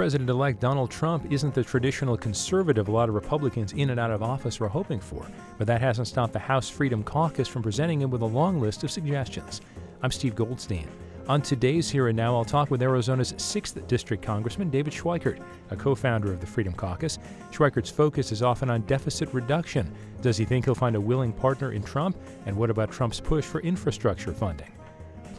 President elect Donald Trump isn't the traditional conservative a lot of Republicans in and out of office were hoping for, but that hasn't stopped the House Freedom Caucus from presenting him with a long list of suggestions. I'm Steve Goldstein. On today's Here and Now, I'll talk with Arizona's 6th District Congressman David Schweikert, a co founder of the Freedom Caucus. Schweikert's focus is often on deficit reduction. Does he think he'll find a willing partner in Trump? And what about Trump's push for infrastructure funding?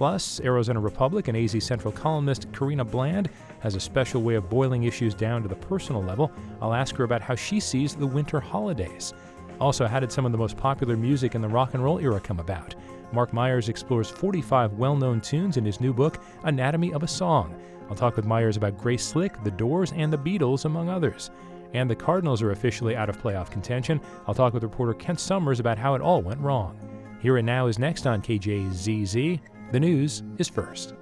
Plus, Arizona Republic and AZ Central columnist Karina Bland has a special way of boiling issues down to the personal level. I'll ask her about how she sees the winter holidays. Also, how did some of the most popular music in the rock and roll era come about? Marc Myers explores 45 well known tunes in his new book, Anatomy of a Song. I'll talk with Myers about Grace Slick, The Doors, and The Beatles, among others. And the Cardinals are officially out of playoff contention. I'll talk with reporter Kent Summers about how it all went wrong. Here and Now is next on KJZZ. The news is first.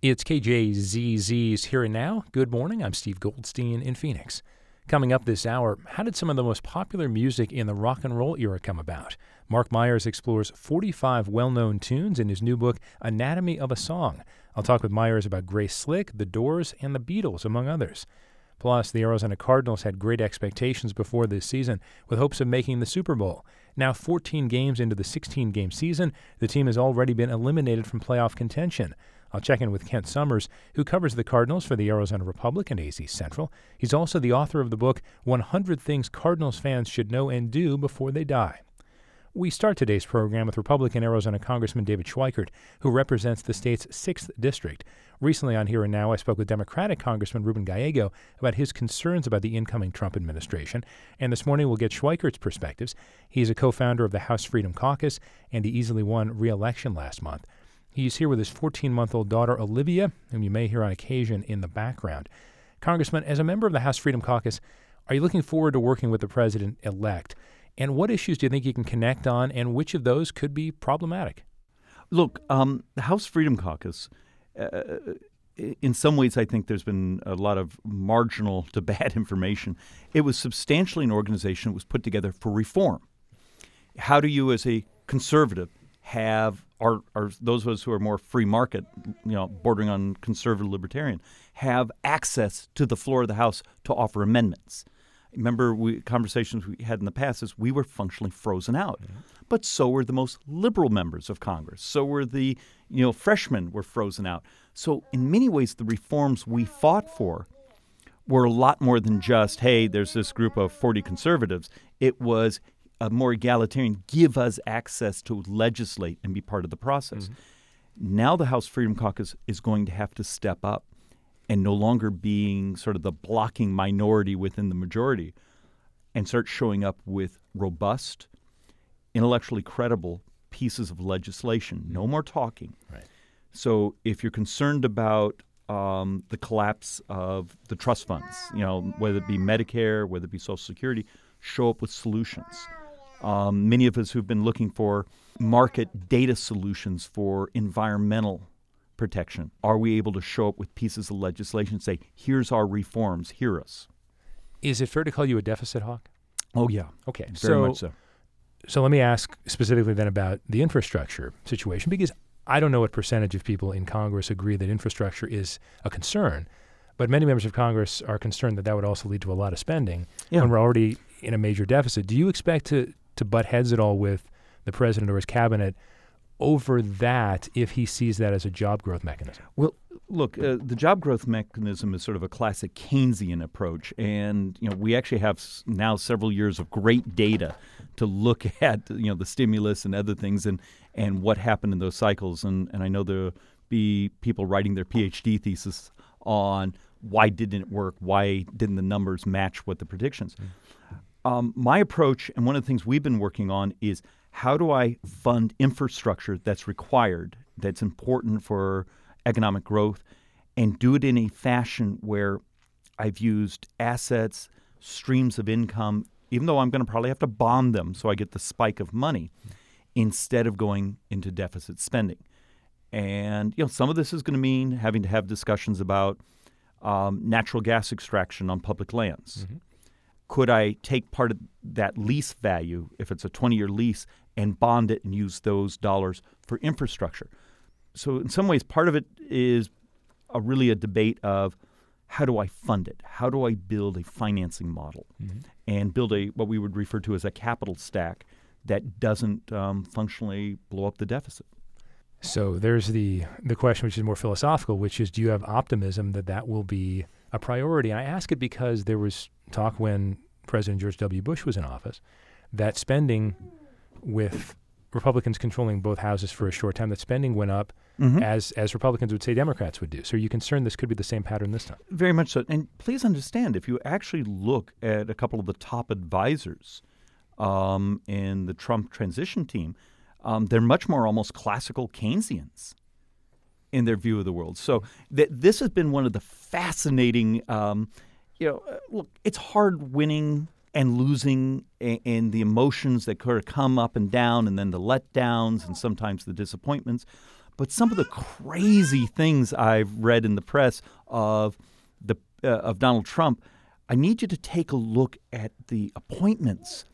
It's KJZZ's Here and Now. Good morning. I'm Steve Goldstein in Phoenix. Coming up this hour, how did some of the most popular music in the rock and roll era come about? Marc Myers explores 45 well known tunes in his new book, Anatomy of a Song. I'll talk with Myers about Grace Slick, The Doors, and The Beatles, among others. Plus, the Arizona Cardinals had great expectations before this season, with hopes of making the Super Bowl. Now, 14 games into the 16 game season, the team has already been eliminated from playoff contention. I'll check in with Kent Summers, who covers the Cardinals for the Arizona Republic and AZ Central. He's also the author of the book 100 Things Cardinals Fans Should Know and Do Before They Die. We start today's program with Republican Arizona Congressman David Schweikert, who represents the state's 6th district. Recently on Here and Now, I spoke with Democratic Congressman Ruben Gallego about his concerns about the incoming Trump administration. And this morning, we'll get Schweikert's perspectives. He's a co founder of the House Freedom Caucus, and he easily won re election last month. He's here with his 14 month old daughter, Olivia, whom you may hear on occasion in the background. Congressman, as a member of the House Freedom Caucus, are you looking forward to working with the president elect? And what issues do you think you can connect on, and which of those could be problematic? Look, um, the House Freedom Caucus, Uh, uh, uh, in some ways, I think there's been a lot of marginal to bad information. It was substantially an organization that was put together for reform. How do you, as a conservative, have are, are those of us who are more free market, you know, bordering on conservative libertarian, have access to the floor of the House to offer amendments? Remember we, conversations we had in the past is we were functionally frozen out. Mm-hmm. But so were the most liberal members of Congress. So were the you know freshmen were frozen out. So in many ways, the reforms we fought for were a lot more than just hey, there's this group of 40 conservatives. It was a more egalitarian. Give us access to legislate and be part of the process. Mm-hmm. Now the House Freedom Caucus is going to have to step up and no longer being sort of the blocking minority within the majority and start showing up with robust, intellectually credible pieces of legislation. No mm-hmm. more talking. Right. So if you're concerned about um, the collapse of the trust funds, you know, whether it be Medicare, whether it be Social Security, show up with solutions. Um, many of us who've been looking for market data solutions for environmental protection? Are we able to show up with pieces of legislation and say, here's our reforms, hear us? Is it fair to call you a deficit hawk? Oh, yeah. Okay. Very so, much so. So let me ask specifically then about the infrastructure situation because I don't know what percentage of people in Congress agree that infrastructure is a concern, but many members of Congress are concerned that that would also lead to a lot of spending yeah. when we're already in a major deficit. Do you expect to, to butt heads at all with the president or his cabinet over that if he sees that as a job growth mechanism? Well, look, uh, the job growth mechanism is sort of a classic Keynesian approach, and you know we actually have now several years of great data to look at you know the stimulus and other things and and what happened in those cycles. And and I know there'll be people writing their PhD thesis on why didn't it work? Why didn't the numbers match what the predictions? Mm. Um, my approach, and one of the things we've been working on, is how do I fund infrastructure that's required, that's important for economic growth, and do it in a fashion where I've used assets, streams of income, even though I'm going to probably have to bond them so I get the spike of money, instead of going into deficit spending. And you know, some of this is going to mean having to have discussions about um, natural gas extraction on public lands. Mm-hmm. Could I take part of that lease value, if it's a 20 year lease, and bond it and use those dollars for infrastructure. So, in some ways, part of it is a really a debate of how do I fund it? How do I build a financing model Mm-hmm. and build a what we would refer to as a capital stack that doesn't um, functionally blow up the deficit? So there's the the question, which is more philosophical, which is, do you have optimism that that will be a priority? I ask it because there was talk when President George W. Bush was in office that spending, with Republicans controlling both houses for a short time, that spending went up Mm-hmm. as as Republicans would say Democrats would do. So are you concerned this could be the same pattern this time? Very much so. And please understand, if you actually look at a couple of the top advisors um, in the Trump transition team, um, they're much more almost classical Keynesians in their view of the world. So th- this has been one of the fascinating, um, you know, uh, look, it's hard winning and losing and, the emotions that come up and down and then the letdowns and sometimes the disappointments. But some of the crazy things I've read in the press of the uh, of Donald Trump, I need you to take a look at the appointments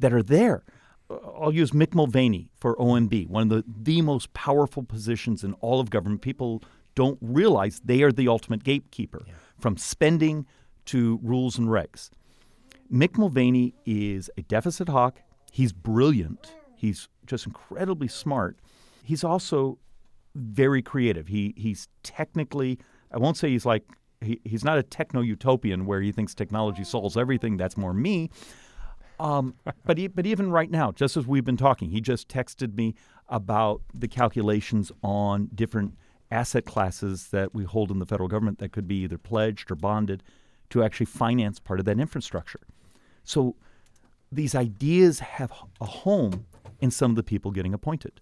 that are there. Uh, I'll use Mick Mulvaney for OMB, one of the, the most powerful positions in all of government. People don't realize they are the ultimate gatekeeper from spending to rules and regs. Mick Mulvaney is a deficit hawk. He's brilliant. He's just incredibly smart. He's also very creative. He he's technically I won't say he's like he, he's not a techno utopian where he thinks technology solves everything. That's more me. Um, but he, but even right now, just as we've been talking, he just texted me about the calculations on different asset classes that we hold in the federal government that could be either pledged or bonded to actually finance part of that infrastructure. So these ideas have a home in some of the people getting appointed.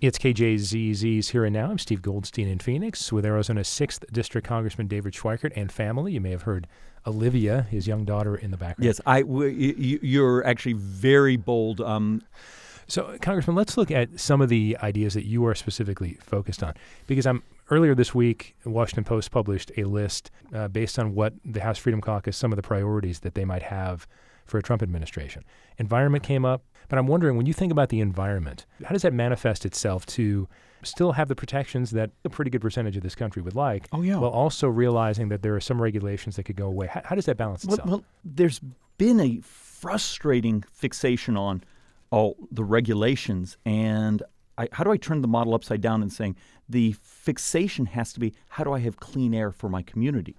It's KJZZ's Here and Now. I'm Steve Goldstein in Phoenix with Arizona's 6th District Congressman David Schweikert and family. You may have heard Olivia, his young daughter, in the background. Yes, I. You're actually very bold. Um, So, Congressman, let's look at some of the ideas that you are specifically focused on. Because I'm earlier this week, the Washington Post published a list uh, based on what the House Freedom Caucus, some of the priorities that they might have for a Trump administration. Environment came up, but I'm wondering when you think about the environment, how does that manifest itself to still have the protections that a pretty good percentage of this country would like, Oh, yeah. while also realizing that there are some regulations that could go away? How, how does that balance well, itself? well, there's been a frustrating fixation on all the regulations, and I, how do I turn the model upside down and saying the fixation has to be how do I have clean air for my community?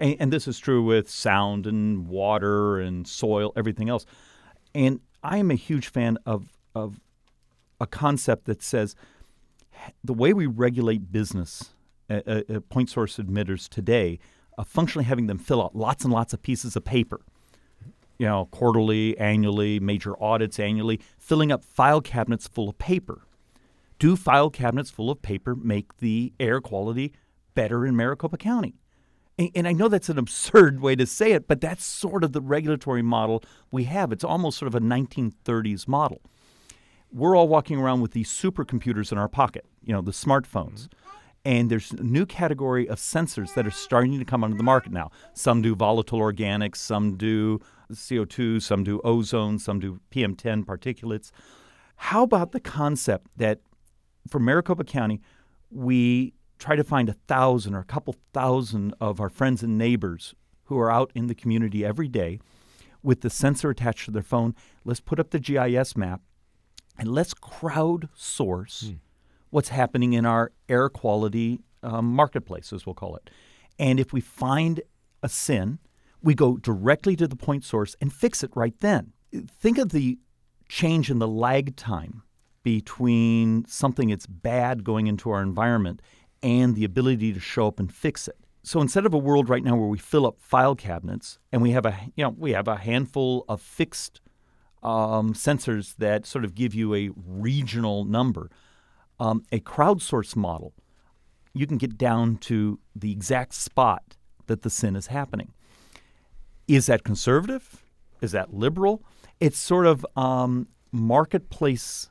And, and this is true with sound and water and soil, everything else. And I am a huge fan of of a concept that says the way we regulate business, uh, uh, point source emitters today, uh, functionally having them fill out lots and lots of pieces of paper, you know, quarterly, annually, major audits annually, filling up file cabinets full of paper. Do file cabinets full of paper make the air quality better in Maricopa County? And, and I know that's an absurd way to say it, but that's sort of the regulatory model we have. It's almost sort of a 1930s model we're all walking around with these supercomputers in our pocket, you know, the smartphones. Mm-hmm. And there's a new category of sensors that are starting to come onto the market now. Some do volatile organics, some do CO2, some do ozone, some do PM10 particulates. How about the concept that for Maricopa County, we try to find a thousand or a couple thousand of our friends and neighbors who are out in the community every day with the sensor attached to their phone. Let's put up the GIS map and let's crowdsource what's happening in our air quality um, marketplace, as we'll call it. And if we find a sin, we go directly to the point source and fix it right then. Think of the change in the lag time between something that's bad going into our environment and the ability to show up and fix it. So instead of a world right now where we fill up file cabinets and we have a you know we have a handful of fixed um, sensors that sort of give you a regional number. Um, a crowdsource model, you can get down to the exact spot that the sin is happening. Is that conservative? Is that liberal? It's sort of um, marketplace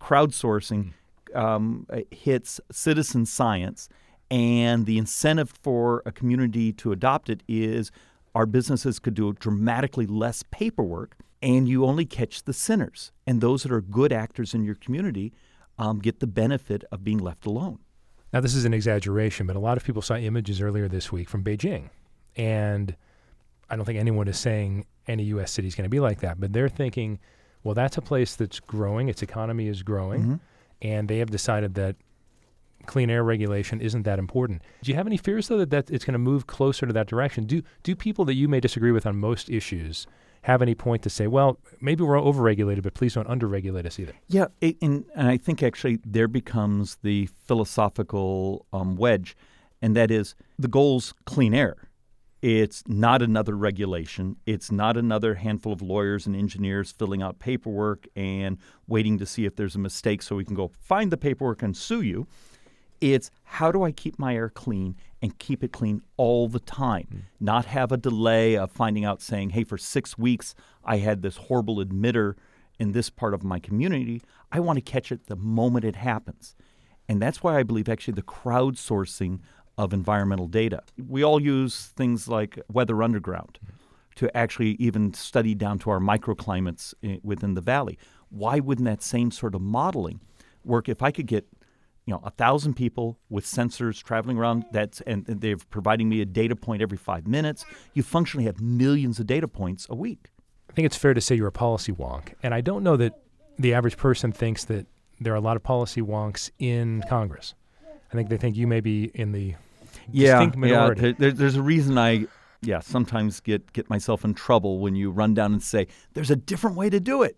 crowdsourcing um, hits citizen science, and the incentive for a community to adopt it is our businesses could do dramatically less paperwork and you only catch the sinners. And those that are good actors in your community um, get the benefit of being left alone. Now, this is an exaggeration, but a lot of people saw images earlier this week from Beijing. And I don't think anyone is saying any U.S. city is going to be like that, but they're thinking, well, that's a place that's growing, its economy is growing, Mm-hmm. And they have decided that clean air regulation isn't that important. Do you have any fears, though, that, that it's going to move closer to that direction? Do, do people that you may disagree with on most issues have any point to say, well, maybe we're overregulated, but please don't underregulate us either? Yeah, it, and, and I think actually there becomes the philosophical um, wedge, and that is the goal's clean air. It's not another regulation. It's not another handful of lawyers and engineers filling out paperwork and waiting to see if there's a mistake so we can go find the paperwork and sue you. It's how do I keep my air clean and keep it clean all the time, hmm. not have a delay of finding out saying, hey, for six weeks I had this horrible emitter in this part of my community. I want to catch it the moment it happens. And that's why I believe actually the crowdsourcing of environmental data. We all use things like Weather Underground to actually even study down to our microclimates eh, within the valley. Why wouldn't that same sort of modeling work if I could get you know a thousand people with sensors traveling around that's and, and they're providing me a data point every five minutes you functionally have millions of data points a week I think it's fair to say you're a policy wonk. And I don't know that the average person thinks that there are a lot of policy wonks in Congress. I think they think you may be in the distinct minority. Yeah, there, there's a reason I, yeah, sometimes get get myself in trouble when you run down and say there's a different way to do it,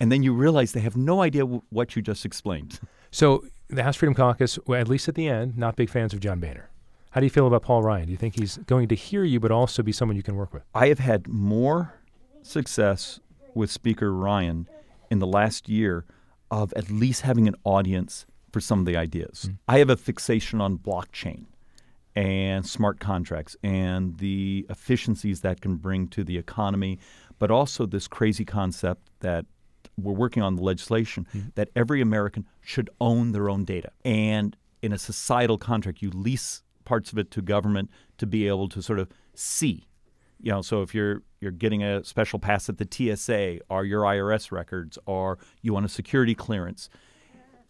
and then you realize they have no idea w- what you just explained. So the House Freedom Caucus, well, at least at the end, not big fans of John Boehner. How do you feel about Paul Ryan? Do you think he's going to hear you, but also be someone you can work with? I have had more success with Speaker Ryan in the last year of at least having an audience for some of the ideas. Hmm. I have a fixation on blockchain and smart contracts and the efficiencies that can bring to the economy, but also this crazy concept that we're working on the legislation hmm. that every American should own their own data. And in a societal contract, you lease parts of it to government to be able to sort of see you know so if you're you're getting a special pass at the TSA or your IRS records or you want a security clearance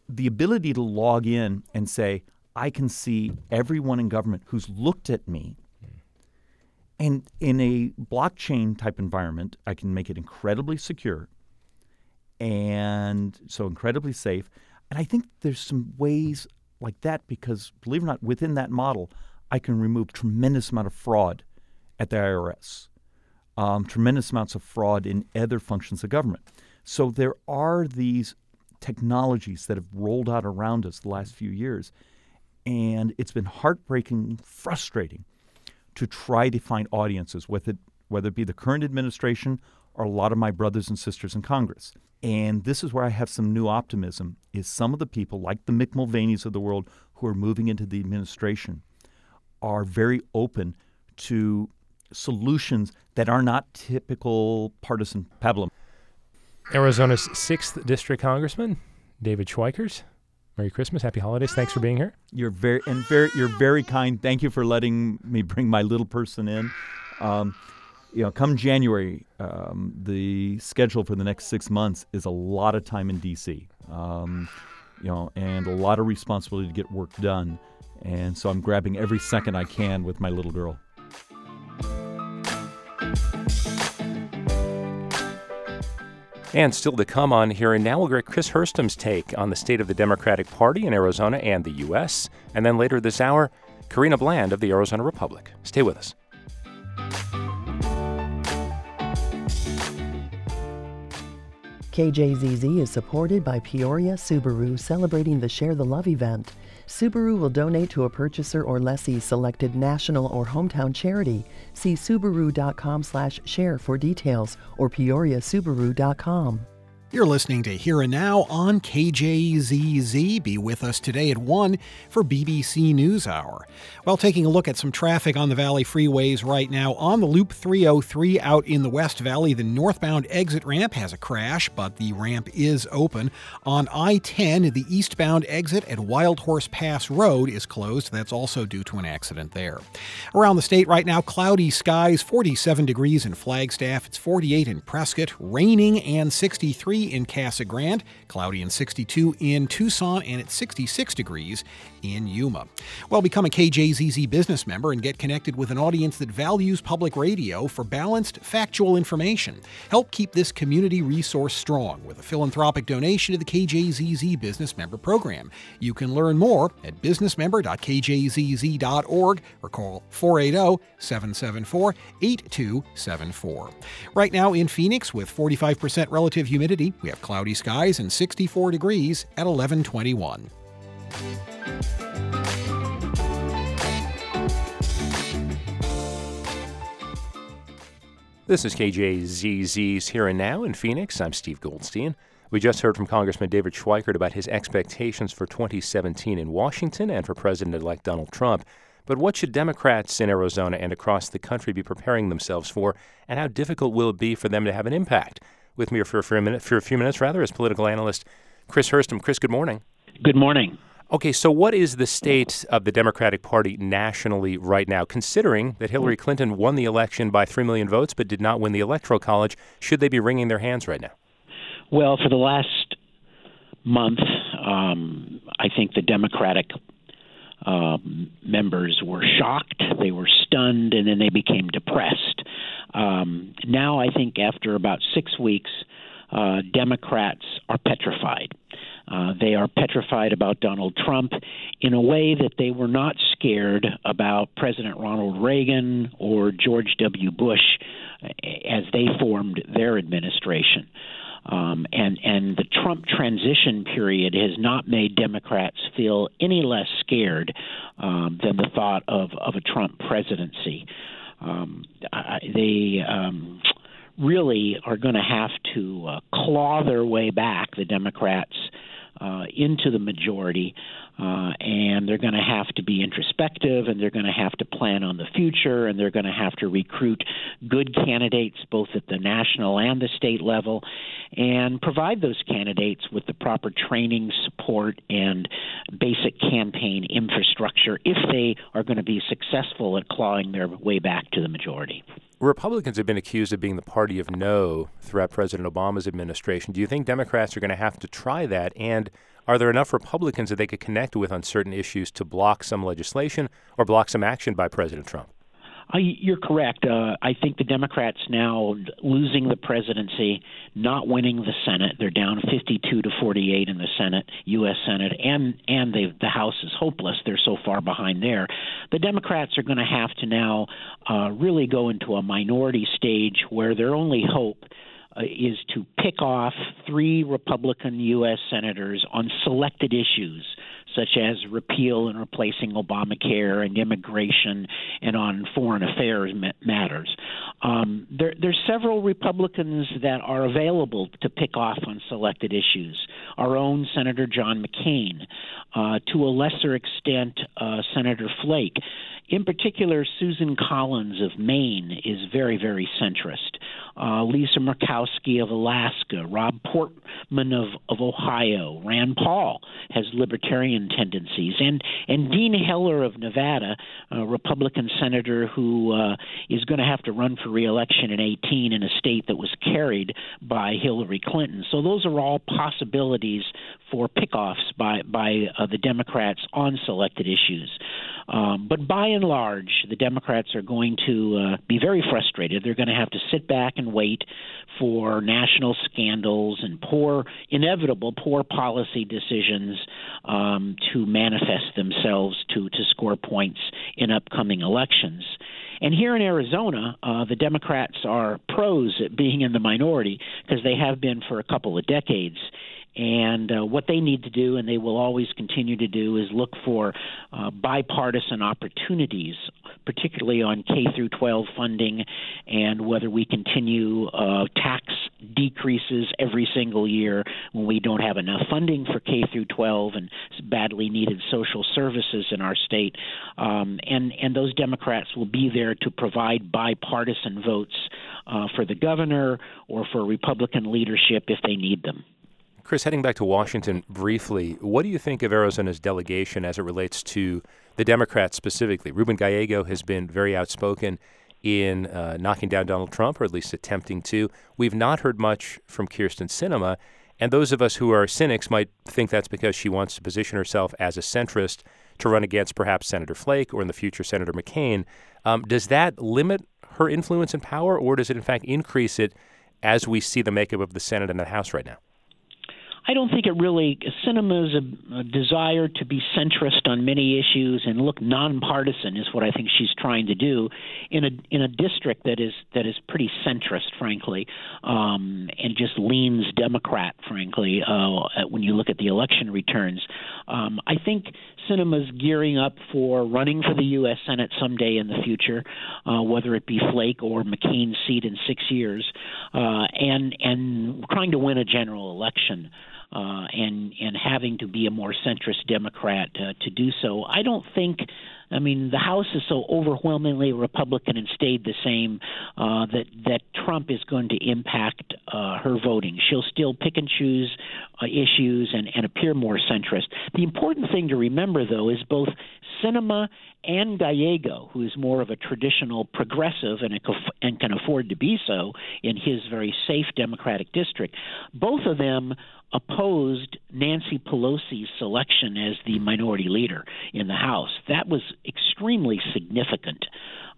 the ability to log in and say I can see everyone in government who's looked at me and in a blockchain type environment I can make it incredibly secure and so incredibly safe and I think there's some ways like that because believe it or not within that model I can remove tremendous amount of fraud at the IRS, um, tremendous amounts of fraud in other functions of government. So there are these technologies that have rolled out around us the last few years, and it's been heartbreaking, frustrating to try to find audiences with it, whether it be the current administration or a lot of my brothers and sisters in Congress. And this is where I have some new optimism: is some of the people like the Mick Mulvaney's of the world who are moving into the administration are very open to solutions that are not typical partisan pablum. Arizona's 6th District Congressman, David Schweikers. Merry Christmas. Happy holidays. Thanks for being here. You're very and very you're very kind. Thank you for letting me bring my little person in. Um, you know, come January, um, the schedule for the next six months is a lot of time in D.C. Um, you know, and a lot of responsibility to get work done. And so I'm grabbing every second I can with my little girl. And still to come on here, and now we'll get Chris Herstam's take on the state of the Democratic Party in Arizona and the U.S. And then later this hour, Karina Bland of the Arizona Republic. Stay with us. KJZZ is supported by Peoria Subaru celebrating the Share the Love event. Subaru will donate to a purchaser or lessee selected national or hometown charity. See subaru.com/share for details or peoriasubaru.com. You're listening to Here and Now on KJZZ. Be with us today at 1 for BBC NewsHour. Well, taking a look at some traffic on the Valley freeways right now. On the Loop 303 out in the West Valley, the northbound exit ramp has a crash, but the ramp is open. On I 10, the eastbound exit at Wild Horse Pass Road is closed. That's also due to an accident there. Around the state right now, cloudy skies, 47 degrees in Flagstaff, it's 48 in Prescott, raining and 63 53 in Casa Grande, cloudy and 62 in Tucson, and it's 66 degrees in Yuma. Well, become a KJZZ business member and get connected with an audience that values public radio for balanced, factual information. Help keep this community resource strong with a philanthropic donation to the KJZZ Business Member Program. You can learn more at businessmember.kjzz.org or call 480 774 8274. Right now in Phoenix, with 45% relative humidity, we have cloudy skies and 64 degrees at 1121. This is KJZZ's Here and Now in Phoenix. I'm Steve Goldstein. We just heard from Congressman David Schweikert about his expectations for 2017 in Washington and for President elect Donald Trump. But what should Democrats in Arizona and across the country be preparing themselves for, and how difficult will it be for them to have an impact? With me for, a, minute, for a few minutes, rather, is political analyst Chris Herstam. Chris, good morning. Good morning. Okay, so what is the state of the Democratic Party nationally right now, considering that Hillary Clinton won the election by 3 million votes but did not win the Electoral College? Should they be wringing their hands right now? Well, for the last month, um, I think the Democratic um, members were shocked, they were stunned, and then they became depressed. Um, now, I think after about six weeks, uh, Democrats are petrified. Uh, they are petrified about Donald Trump in a way that they were not scared about President Ronald Reagan or George W. Bush uh, as they formed their administration. Um, and and the Trump transition period has not made Democrats feel any less scared um, than the thought of of a Trump presidency. Um, I, they um, really are going to have to uh, claw their way back. The Democrats uh, into the majority, uh, and they're going to have to be introspective, and they're going to have to plan on the future, and they're going to have to recruit good candidates both at the national and the state level, and provide those candidates with the proper training, support, and basic campaign infrastructure if they are going to be successful at clawing their way back to the majority. Republicans have been accused of being the party of no throughout President Obama's administration. Do you think Democrats are going to have to try that? And are there enough Republicans that they could connect with on certain issues to block some legislation or block some action by President Trump? I, you're correct. Uh, I think the Democrats now losing the presidency, not winning the Senate. They're down 52 to 48 in the Senate, U.S. Senate, and and they, the House is hopeless. They're so far behind there. The Democrats are going to have to now uh, really go into a minority stage where their only hope uh, is to pick off three Republican U.S. senators on selected issues such as repeal and replacing Obamacare and immigration and on foreign affairs matters. Um, there, there's several Republicans that are available to pick off on selected issues. Our own Senator John McCain, uh, to a lesser extent, uh, Senator Flake. In particular, Susan Collins of Maine is very, very centrist. Uh, Lisa Murkowski of Alaska, Rob Portman of, of Ohio, Rand Paul has libertarian tendencies, and and Dean Heller of Nevada, a Republican senator who uh, is going to have to run for reelection in 18 in a state that was carried by Hillary Clinton. So those are all possibilities for pickoffs by by uh, the Democrats on selected issues. Um, but by and large, the Democrats are going to uh, be very frustrated. They're going to have to sit back and wait for national scandals and poor, inevitable poor policy decisions um, to manifest themselves to, to score points in upcoming elections. And here in Arizona, uh, the Democrats are pros at being in the minority because they have been for a couple of decades. And uh, what they need to do, and they will always continue to do, is look for uh, bipartisan opportunities, particularly on K through 12 funding, and whether we continue uh, tax decreases every single year when we don't have enough funding for K through 12 and badly needed social services in our state. Um, and and those Democrats will be there to provide bipartisan votes uh, for the governor or for Republican leadership if they need them. Chris, heading back to Washington briefly, what do you think of Arizona's delegation as it relates to the Democrats specifically? Ruben Gallego has been very outspoken in uh, knocking down Donald Trump, or at least attempting to. We've not heard much from Kirsten Sinema. And those of us who are cynics might think that's because she wants to position herself as a centrist to run against perhaps Senator Flake or in the future Senator McCain. Um, does that limit her influence and power, or does it in fact increase it as we see the makeup of the Senate and the House right now? I don't think it really. Sinema's a, a desire to be centrist on many issues and look nonpartisan is what I think she's trying to do in a in a district that is that is pretty centrist, frankly, um, and just leans Democrat, frankly. Uh, when you look at the election returns, um, I think Sinema's gearing up for running for the U.S. Senate someday in the future, uh, whether it be Flake or McCain's seat in six years, uh, and and trying to win a general election uh, and and having to be a more centrist Democrat uh, to do so. I don't think. I mean, the House is so overwhelmingly Republican and stayed the same uh, that that Trump is going to impact uh, her voting. She'll still pick and choose uh, issues and, and appear more centrist. The important thing to remember, though, is both Sinema and Gallego, who is more of a traditional progressive and, and can afford to be so in his very safe Democratic district, both of them opposed Nancy Pelosi's selection as the minority leader in the House. That was extremely significant.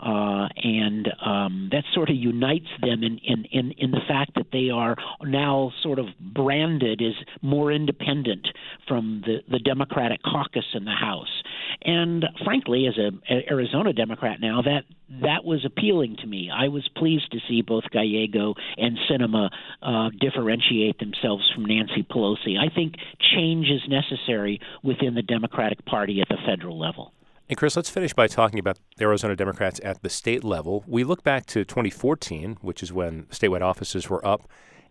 Uh, and um, that sort of unites them in, in, in, in the fact that they are now sort of branded as more independent from the, the Democratic caucus in the House. And frankly, as a, Arizona Democrat now, that that was appealing to me. I was pleased to see both Gallego and Sinema uh, differentiate themselves from Nancy Pelosi. I think change is necessary within the Democratic Party at the federal level. And Chris, let's finish by talking about the Arizona Democrats at the state level. We look back to 2014, which is when statewide offices were up,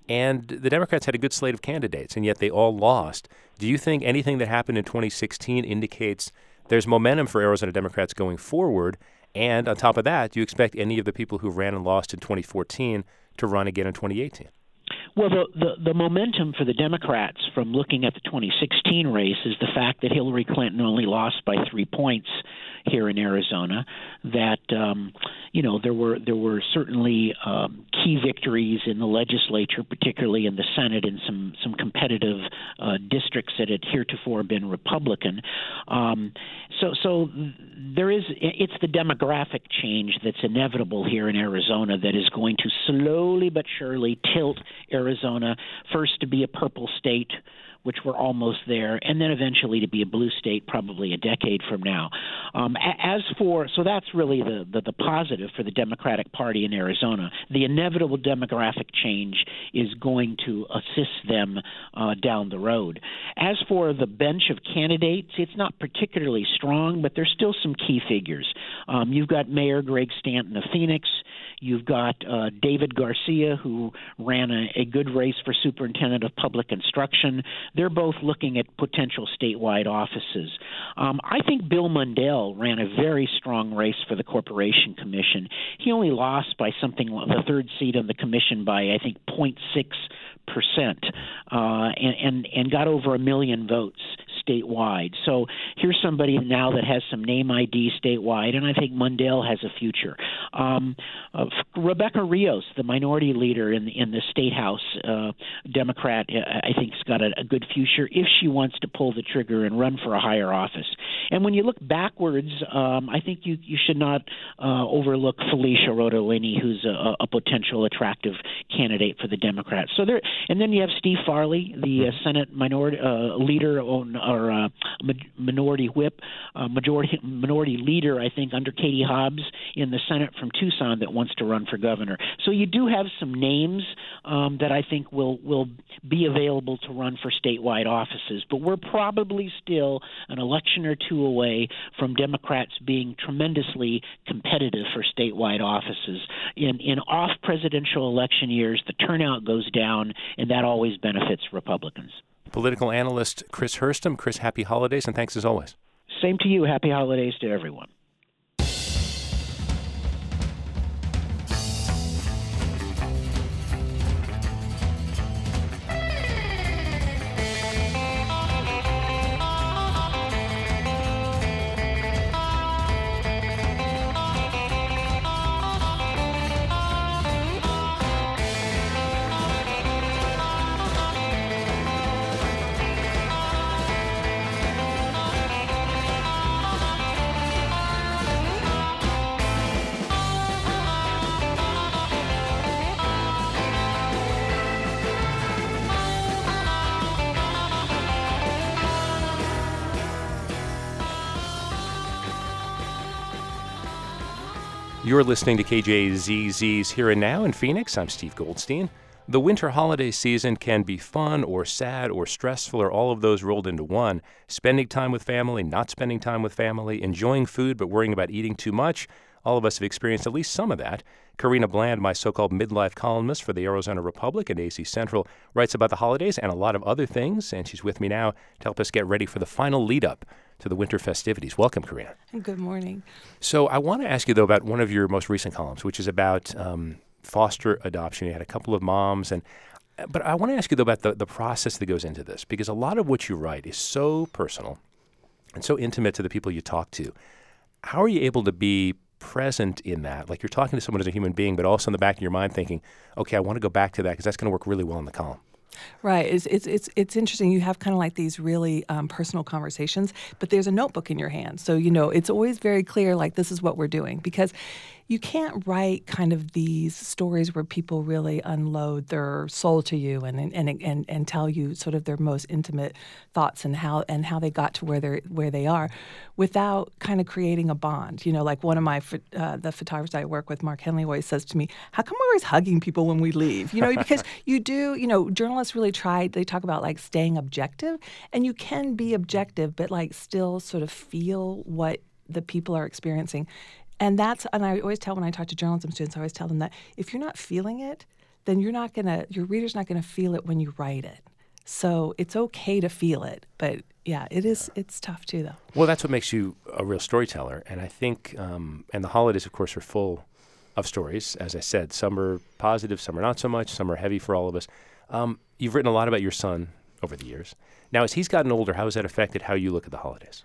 and the Democrats had a good slate of candidates, and yet they all lost. Do you think anything that happened in 2016 indicates there's momentum for Arizona Democrats going forward? And on top of that, do you expect any of the people who ran and lost in 2014 to run again in 2018? Well, the, the, the momentum for the Democrats from looking at the 2016 race is the fact that Hillary Clinton only lost by three points here in Arizona. That um, you know there were there were certainly um, key victories in the legislature, particularly in the Senate, in some some competitive uh, districts that had heretofore been Republican. Um, so so there is it's the demographic change that's inevitable here in Arizona that is going to slowly but surely tilt Arizona first to be a purple state which we're almost there, and then eventually to be a blue state probably a decade from now. Um, as for so that's really the, the, the positive for the Democratic Party in Arizona. The inevitable demographic change is going to assist them uh, down the road. As for the bench of candidates, it's not particularly strong, but there's still some key figures. Um, you've got Mayor Greg Stanton of Phoenix. You've got uh, David Garcia, who ran a, a good race for superintendent of public instruction. They're both looking at potential statewide offices. Um, I think Bill Mundell ran a very strong race for the Corporation Commission. He only lost by something the third seat on the commission by I think 0.6 percent, uh, and, and and got over a million votes statewide. So here's somebody now that has some name ID statewide, and I think Mundell has a future. Um, uh, Rebecca Rios, the minority leader in the, in the state house, uh, Democrat, uh, I think has got a, a good future if she wants to pull the trigger and run for a higher office. And when you look backwards, um, I think you you should not uh, overlook Felecia Rotellini, who's a, a potential attractive candidate for the Democrats. So there, and then you have Steve Farley, the uh, Senate minority uh, leader on, or uh, minority whip, uh, majority minority leader, I think, under Katie Hobbs in the Senate from Tucson that wants to run for governor. So you do have some names um, that I think will will be available to run for statewide offices, but we're probably still an election or two away from Democrats being tremendously competitive for statewide offices. In in off presidential election years, the turnout goes down, and that always benefits Republicans. Political analyst Chris Herstam. Chris, happy holidays, and thanks as always. Same to you. Happy holidays to everyone. You're listening to KJZZ's Here and Now in Phoenix. I'm Steve Goldstein. The winter holiday season can be fun or sad or stressful or all of those rolled into one. Spending time with family, not spending time with family, enjoying food but worrying about eating too much. All of us have experienced at least some of that. Karina Bland, my so called midlife columnist for the Arizona Republic and AZ Central, writes about the holidays and a lot of other things, and she's with me now to help us get ready for the final lead up to the winter festivities. Welcome, Karina. Good morning. So, I want to ask you, though, about one of your most recent columns, which is about um, foster adoption. You had a couple of moms, and but I want to ask you, though, about the, the process that goes into this, because a lot of what you write is so personal and so intimate to the people you talk to. How are you able to be present in that. Like you're talking to someone as a human being, but also in the back of your mind thinking, okay, I want to go back to that because that's going to work really well in the column. Right. It's it's it's, it's interesting. You have kind of like these really um, personal conversations, but there's a notebook in your hand, so you know it's always very clear. Like this is what we're doing because you can't write kind of these stories where people really unload their soul to you and and and, and tell you sort of their most intimate thoughts and how and how they got to where they where they are, without kind of creating a bond. You know, like one of my uh, the photographers I work with, Mark Henle, always says to me, "How come we're always hugging people when we leave?" You know, because you do. You know, journalists really try. They talk about like staying objective, and you can be objective, but like still sort of feel what the people are experiencing and that's and I always tell when I talk to journalism students, I always tell them that if you're not feeling it, then you're not gonna your reader's not gonna feel it when you write it. So it's okay to feel it, but yeah, it is. It's tough too, though. Well, that's what makes you a real storyteller, and I think, um, and the holidays, of course, are full of stories. As I said, some are positive, some are not so much, some are heavy for all of us. Um, you've written a lot about your son over the years. Now, as he's gotten older, how has that affected how you look at the holidays?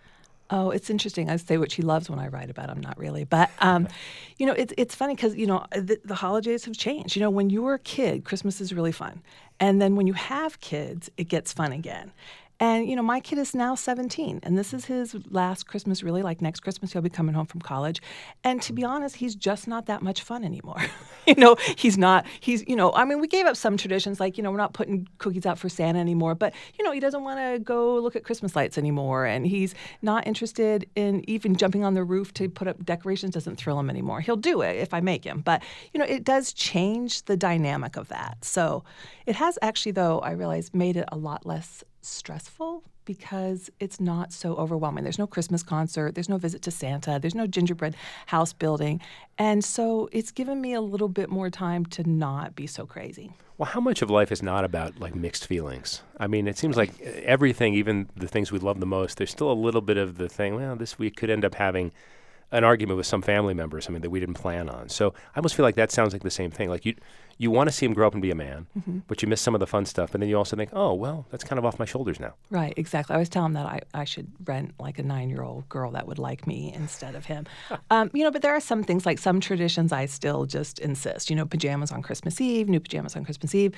Oh, it's interesting. I say what she loves when I write about him. Not really, but um, you know, it's it's funny because you know the, the, holidays have changed. You know, when you were a kid, Christmas is really fun, and then when you have kids, it gets fun again. And, you know, my kid is now 17, and this is his last Christmas, really. Like next Christmas, he'll be coming home from college. And to be honest, he's just not that much fun anymore. you know, he's not, he's, you know, I mean, we gave up some traditions, like, you know, we're not putting cookies out for Santa anymore, but, you know, he doesn't want to go look at Christmas lights anymore. And he's not interested in even jumping on the roof to put up decorations, doesn't thrill him anymore. He'll do it if I make him. But, you know, it does change the dynamic of that. So it has actually, though, I realize, made it a lot less stressful because it's not so overwhelming. There's no Christmas concert, there's no visit to Santa, there's no gingerbread house building. And so it's given me a little bit more time to not be so crazy. Well, how much of life is not about like mixed feelings? I mean, it seems like everything, even the things we love the most, there's still a little bit of the thing, well, this we could end up having an argument with some family member or something that we didn't plan on. So I almost feel like that sounds like the same thing. Like you you want to see him grow up and be a man, mm-hmm. but you miss some of the fun stuff. And then you also think, oh, well, that's kind of off my shoulders now. Right, exactly. I always tell him that I, I should rent like a nine year old girl that would like me instead of him. um, you know, but there are some things like some traditions I still just insist. You know, pajamas on Christmas Eve, new pajamas on Christmas Eve,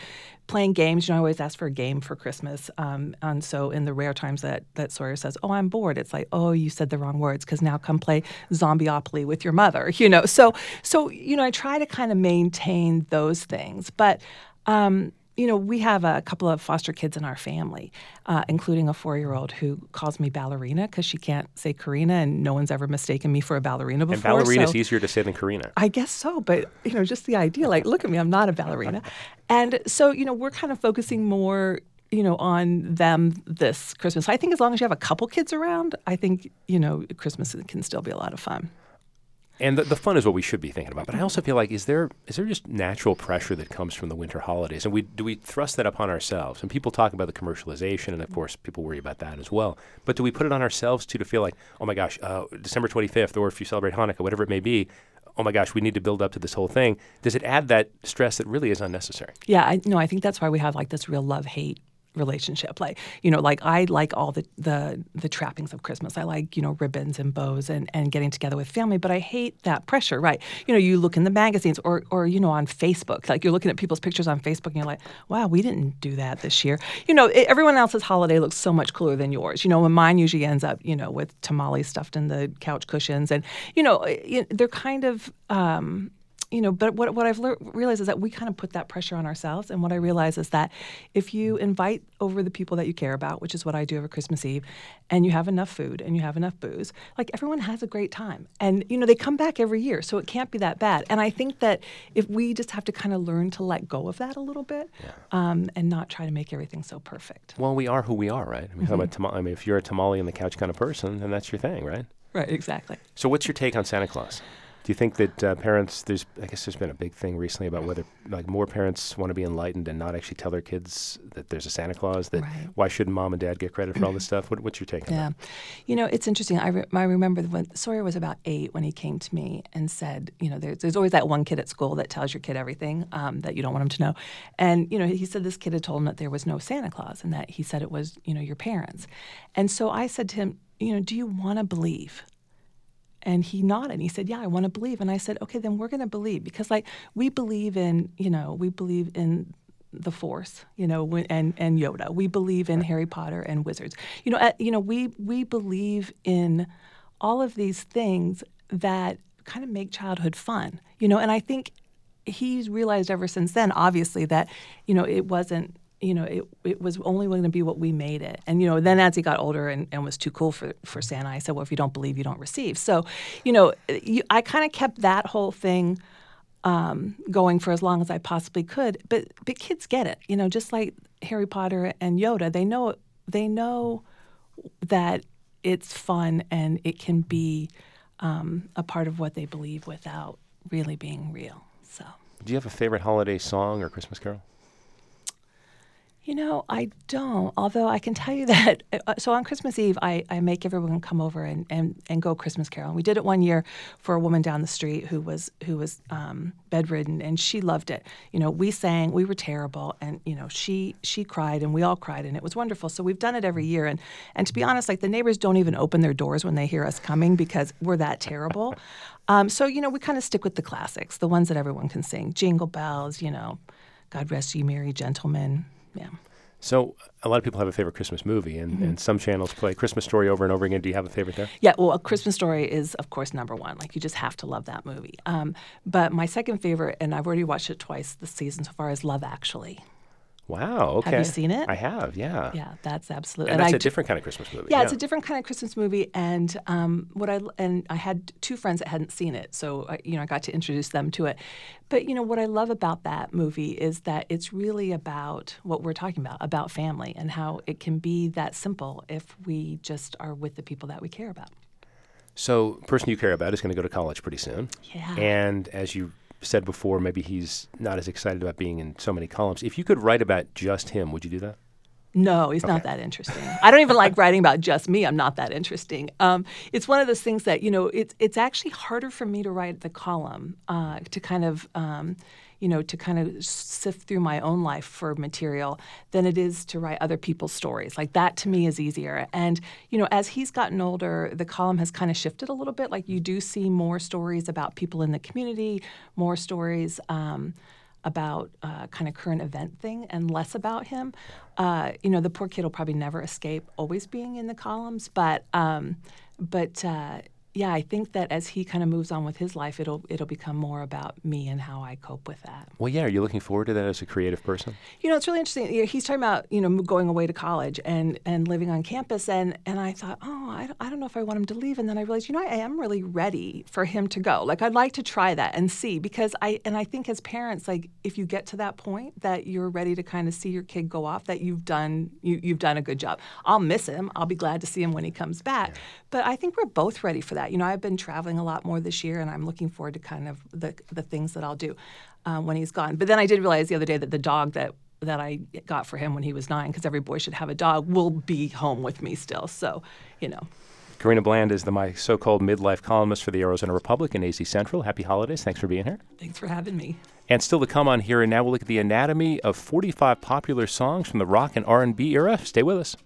playing games. You know, I always ask for a game for Christmas. Um, and so in the rare times that, that Sawyer says, oh, I'm bored, it's like, oh, you said the wrong words because now come play Zombieopoly with your mother, you know. So, so you know, I try to kind of maintain those things. But um, you know, we have a couple of foster kids in our family, uh, including a four year old who calls me ballerina because she can't say Karina, and no one's ever mistaken me for a ballerina before. And ballerina so is easier to say than Karina. I guess so, but, you know, just the idea like, look at me, I'm not a ballerina. and so, you know, we're kind of focusing more you know, on them this Christmas. I think as long as you have a couple kids around, I think, you know, Christmas can still be a lot of fun and the, the, fun is what we should be thinking about. But I also feel like is there is there just natural pressure that comes from the winter holidays, and we do we thrust that upon ourselves? And people talk about the commercialization, and of course people worry about that as well. But do we put it on ourselves too to feel like, oh my gosh, uh, December twenty fifth, or if you celebrate Hanukkah, whatever it may be, oh my gosh, we need to build up to this whole thing. Does it add that stress that really is unnecessary? Yeah, I, no, I think that's why we have like this real love hate relationship. Like, you know, like I like all the the the trappings of Christmas. I like, you know, ribbons and bows and, and getting together with family, but I hate that pressure, right? You know, you look in the magazines or or you know on Facebook, like you're looking at people's pictures on Facebook and you're like, wow, we didn't do that this year. You know, it, everyone else's holiday looks so much cooler than yours. You know, and mine usually ends up, you know, with tamales stuffed in the couch cushions and you know, they're kind of um, you know, but what, what I've lear- realized is that we kind of put that pressure on ourselves. And what I realize is that if you invite over the people that you care about, which is what I do over Christmas Eve, and you have enough food and you have enough booze, like everyone has a great time. And, you know, they come back every year, so it can't be that bad. And I think that if we just have to kind of learn to let go of that a little bit yeah. um, and not try to make everything so perfect. Well, we are who we are, right? I mean, mm-hmm. tam- I mean, if you're a tamale on the couch kind of person, then that's your thing, right? Right, exactly. So, what's your take on Santa Claus? Do you think that uh, parents? There's, I guess, there's been a big thing recently about whether like more parents want to be enlightened and not actually tell their kids that there's a Santa Claus. That right. why shouldn't mom and dad get credit for all this stuff? What, what's your take on yeah. that? you know, it's interesting. I, re- I remember when Sawyer was about eight when he came to me and said, you know, there's, there's always that one kid at school that tells your kid everything um, that you don't want him to know, and you know, he said this kid had told him that there was no Santa Claus and that he said it was you know your parents, and so I said to him, you know, do you want to believe? And he nodded. And he said, "Yeah, I want to believe." And I said, "Okay, then we're going to believe because like we believe in, you know, we believe in the Force, you know, and and Yoda. We believe in Harry Potter and wizards. You know, you know, we we believe in all of these things that kind of make childhood fun. You know, and I think he's realized ever since then, obviously, that you know it wasn't you know, it, it was only going to be what we made it. And, you know, then as he got older and, and was too cool for, for Santa, I said, well, if you don't believe, you don't receive. So, you know, you, I kind of kept that whole thing um, going for as long as I possibly could. But, but kids get it, you know, just like Harry Potter and Yoda, they know, they know that it's fun and it can be um, a part of what they believe without really being real. So, do you have a favorite holiday song or Christmas carol? You know, I don't. Although I can tell you that. Uh, so on Christmas Eve, I, I make everyone come over and, and, and go Christmas carol. We did it one year for a woman down the street who was who was um, bedridden, and she loved it. You know, we sang, we were terrible, and you know, she she cried, and we all cried, and it was wonderful. So we've done it every year, and and to be honest, like the neighbors don't even open their doors when they hear us coming because we're that terrible. Um, so you know, we kind of stick with the classics, the ones that everyone can sing: Jingle Bells, you know, God Rest You Merry Gentlemen yeah. So a lot of people have a favorite Christmas movie, and, mm-hmm. and some channels play Christmas Story over and over again. Do you have a favorite there? Yeah, well, A Christmas Story is, of course, number one. Like, you just have to love that movie. Um, but my second favorite, and I've already watched it twice this season so far, is Love Actually. Wow. Okay. Have you seen it? I have. Yeah. Yeah, that's absolutely. And, and that's I, a different kind of Christmas movie. Yeah, yeah, it's a different kind of Christmas movie, and um, what I and I had two friends that hadn't seen it, so I, you know I got to introduce them to it. But you know what I love about that movie is that it's really about what we're talking about about family and how it can be that simple if we just are with the people that we care about. So, person you care about is going to go to college pretty soon. Yeah. And as you said before, maybe he's not as excited about being in so many columns. If you could write about just him, would you do that? No, he's okay. not that interesting. I don't even like writing about just me. I'm not that interesting. Um, it's one of those things that you know. It's it's actually harder for me to write the column uh, to kind of. Um, you know, to kind of sift through my own life for material than it is to write other people's stories. Like that to me is easier. And, you know, as he's gotten older, the column has kind of shifted a little bit. Like you do see more stories about people in the community, more stories. Um, about uh, kind of current event thing and less about him. Uh, you know, the poor kid will probably never escape always being in the columns, but um, but uh, yeah, I think that as he kind of moves on with his life, it'll it'll become more about me and how I cope with that. Well, yeah, are you looking forward to that as a creative person? You know, it's really interesting. He's talking about you know going away to college and and living on campus, and and I thought, oh, I, I don't know if I want him to leave, and then I realized, you know, I am really ready for him to go. Like I'd like to try that and see because I and I think as parents, like if you get to that point that you're ready to kind of see your kid go off, that you've done you you've done a good job. I'll miss him. I'll be glad to see him when he comes back. Yeah. But I think we're both ready for that that. You know, I've been traveling a lot more this year, and I'm looking forward to kind of the the things that I'll do um, when he's gone. But then I did realize the other day that the dog that that I got for him when he was nine, because every boy should have a dog, will be home with me still. So, you know. Karina Bland is the my so-called midlife columnist for the Arizona Republic and AZ Central. Happy holidays! Thanks for being here. Thanks for having me. And still to come on here and now, we'll look at the anatomy of 45 popular songs from the rock and R&B era. Stay with us.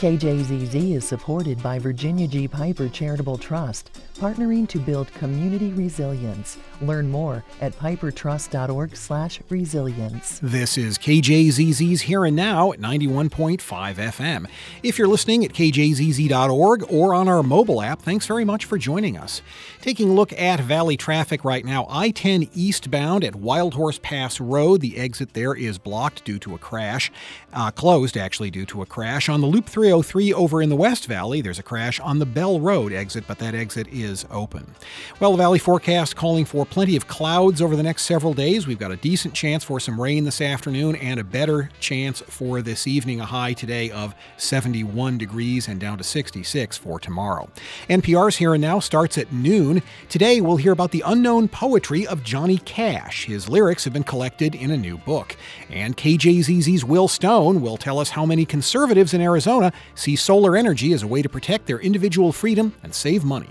KJZZ is supported by Virginia G. Piper Charitable Trust, partnering to build community resilience. Learn more at pipertrust.org/resilience. This is KJZZ's Here and Now at 91.5 FM. If you're listening at kjzz.org or on our mobile app, thanks very much for joining us. Taking a look at Valley traffic right now, I-10 eastbound at Wild Horse Pass Road. The exit there is blocked due to a crash, uh, closed actually due to a crash. On the Loop 303 over in the West Valley, there's a crash on the Bell Road exit, but that exit is open. Well, the Valley forecast calling for plenty of clouds over the next several days. We've got a decent chance for some rain this afternoon and a better chance for this evening, a high today of 71 degrees and down to 66 for tomorrow. NPR's Here and Now starts at noon. Today, we'll hear about the unknown poetry of Johnny Cash. His lyrics have been collected in a new book. And KJZZ's Will Stone will tell us how many conservatives in Arizona see solar energy as a way to protect their individual freedom and save money.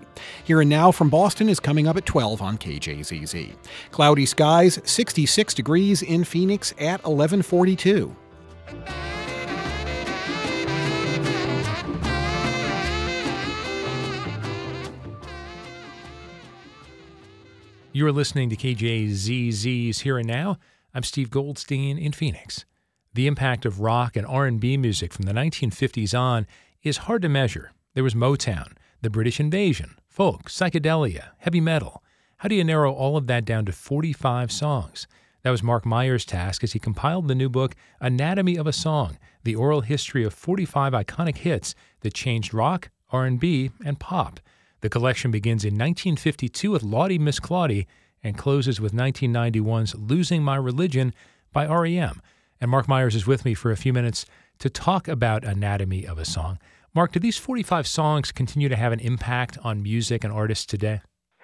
Here and Now from Boston is coming up at 12 on KJZZ. Cloudy skies, 66 degrees in Phoenix at 1142. You're listening to KJZZ's Here and Now. I'm Steve Goldstein in Phoenix. The impact of rock and R&B music from the 1950s on is hard to measure. There was Motown, the British invasion, folk, psychedelia, heavy metal. How do you narrow all of that down to 45 songs? That was Marc Myers' task as he compiled the new book Anatomy of a Song: The Oral History of 45 Iconic Hits That Changed Rock, R&B, and Pop. The collection begins in 1952 with Lawdy Miss Clawdy and closes with 1991's Losing My Religion by REM. And Marc Myers is with me for a few minutes to talk about Anatomy of a Song. Mark, do these 45 songs continue to have an impact on music and artists today?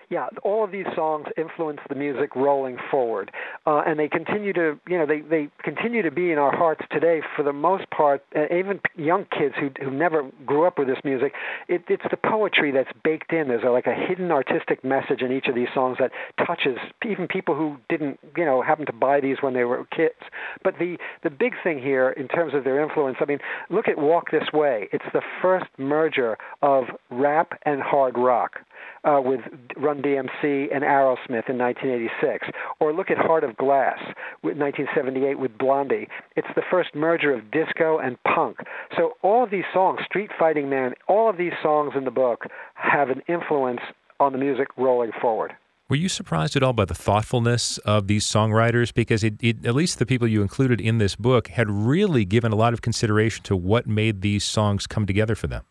Yeah, all of these songs influence the music rolling forward, uh, and they continue to, you know, they they continue to be in our hearts today. For the most part, uh, even young kids who who never grew up with this music, it, it's the poetry that's baked in. There's a, like a hidden artistic message in each of these songs that touches even people who didn't, you know, happen to buy these when they were kids. But the the big thing here, in terms of their influence, I mean, look at Walk This Way. It's the first merger of rap and hard rock uh, with Run DMC and Aerosmith in 1986. Or look at Heart of Glass, with 1978 with Blondie. It's the first merger of disco and punk. So all of these songs, Street Fighting Man, all of these songs in the book have an influence on the music rolling forward. Were you surprised at all by the thoughtfulness of these songwriters? Because it, it, at least the people you included in this book had really given a lot of consideration to what made these songs come together for them.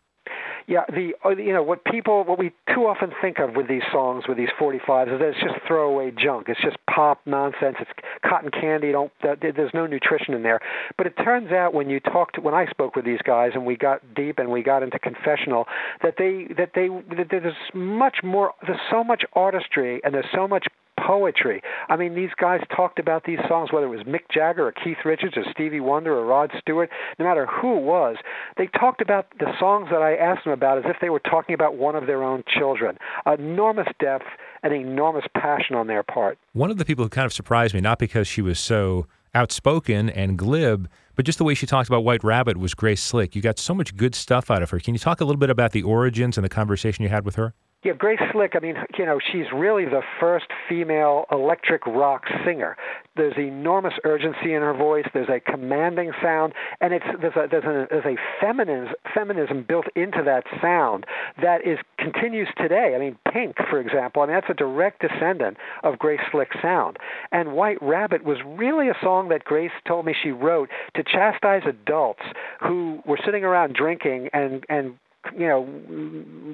Yeah, the uh, you know what people what we too often think of with these songs with these 45s is that it's just throwaway junk. It's just pop nonsense. It's cotton candy. Don't there's no nutrition in there. But it turns out when you talked when I spoke with these guys and we got deep and we got into confessional that they that they that there's much more there's so much artistry and there's so much poetry. I mean, these guys talked about these songs, whether it was Mick Jagger or Keith Richards or Stevie Wonder or Rod Stewart, no matter who it was, they talked about the songs that I asked them about as if they were talking about one of their own children. Enormous depth and enormous passion on their part. One of the people who kind of surprised me, not because she was so outspoken and glib, but just the way she talked about White Rabbit was Grace Slick. You got so much good stuff out of her. Can you talk a little bit about the origins and the conversation you had with her? Yeah, Grace Slick, I mean, you know, she's really the first female electric rock singer. There's enormous urgency in her voice. There's a commanding sound, and it's there's a there's a, there's a feminism feminism built into that sound that is continues today. I mean, Pink, for example, I mean that's a direct descendant of Grace Slick's sound. And White Rabbit was really a song that Grace told me she wrote to chastise adults who were sitting around drinking and and you know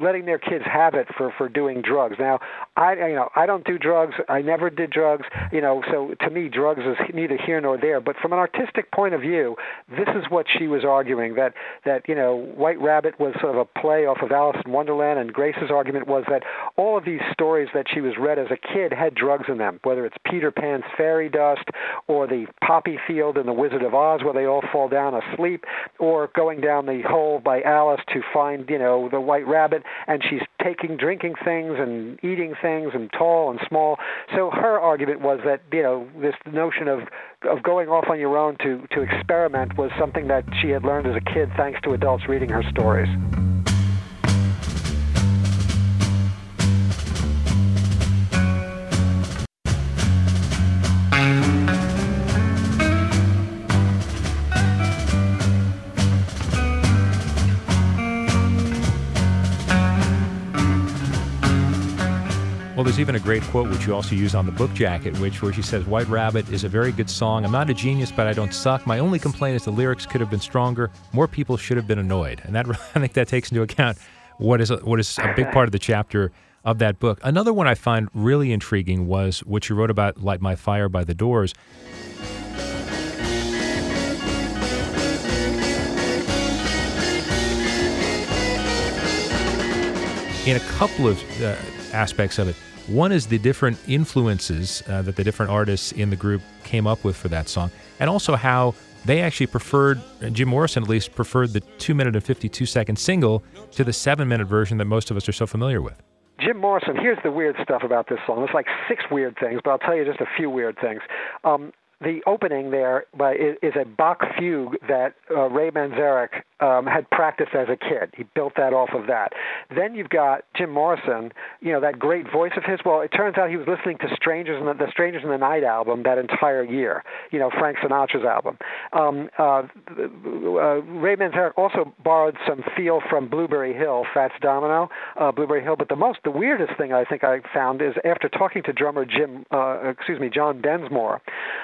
letting their kids have it for for doing drugs. Now i you know i don't do drugs. I never did drugs you know so to me drugs is neither here nor there. But from an artistic point of view this is what she was arguing that that you know white rabbit was sort of a play off of alice in wonderland and grace's argument was that all of these stories that she was read as a kid had drugs in them whether it's peter pan's fairy dust or the poppy field in the wizard of oz where they all fall down asleep or going down the hole by alice to find you know the white rabbit and she's taking drinking things and eating things and tall and small. So her argument was that you know this notion of of going off on your own to to experiment was something that she had learned as a kid thanks to adults reading her stories there's even a great quote which you also use on the book jacket, which where she says, "White Rabbit is a very good song. I'm not a genius, but I don't suck. My only complaint is the lyrics could have been stronger. More people should have been annoyed." And that I think that takes into account what is a, what is a big part of the chapter of that book. Another one I find really intriguing was what you wrote about "Light My Fire" by the Doors. In a couple of uh, aspects of it. One is the different influences uh, that the different artists in the group came up with for that song, and also how they actually preferred, uh, Jim Morrison at least, preferred the 2 minute and 52 second single to the 7 minute version that most of us are so familiar with. Jim Morrison, here's the weird stuff about this song. It's like six weird things, but I'll tell you just a few weird things. Um, the opening there is, is a Bach fugue that uh, Ray Manzarek um, had practiced as a kid. He built that off of that. Then you've got Jim Morrison, you know, that great voice of his. Well, it turns out he was listening to Strangers in the, the Strangers in the Night album that entire year, you know, Frank Sinatra's album. Um, uh, uh, Ray Manzarek also borrowed some feel from Blueberry Hill, Fats Domino, uh, Blueberry Hill. But the most, the weirdest thing I think I found is after talking to drummer Jim, uh, excuse me, John Densmore,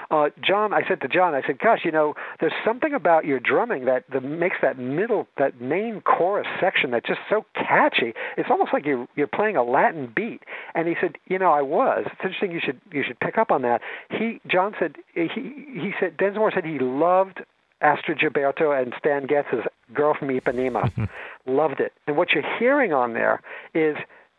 uh, John, I said to John, I said, gosh, you know, there's something about your drumming that the, makes that middle, that main chorus section that's just so catchy. It's almost like you're you're playing a Latin beat. And he said, you know, I was. It's interesting. You should you should pick up on that. He John said he he said Densmore said he loved Astrud Gilberto and Stan Getz's Girl from Ipanema. loved it. And what you're hearing on there is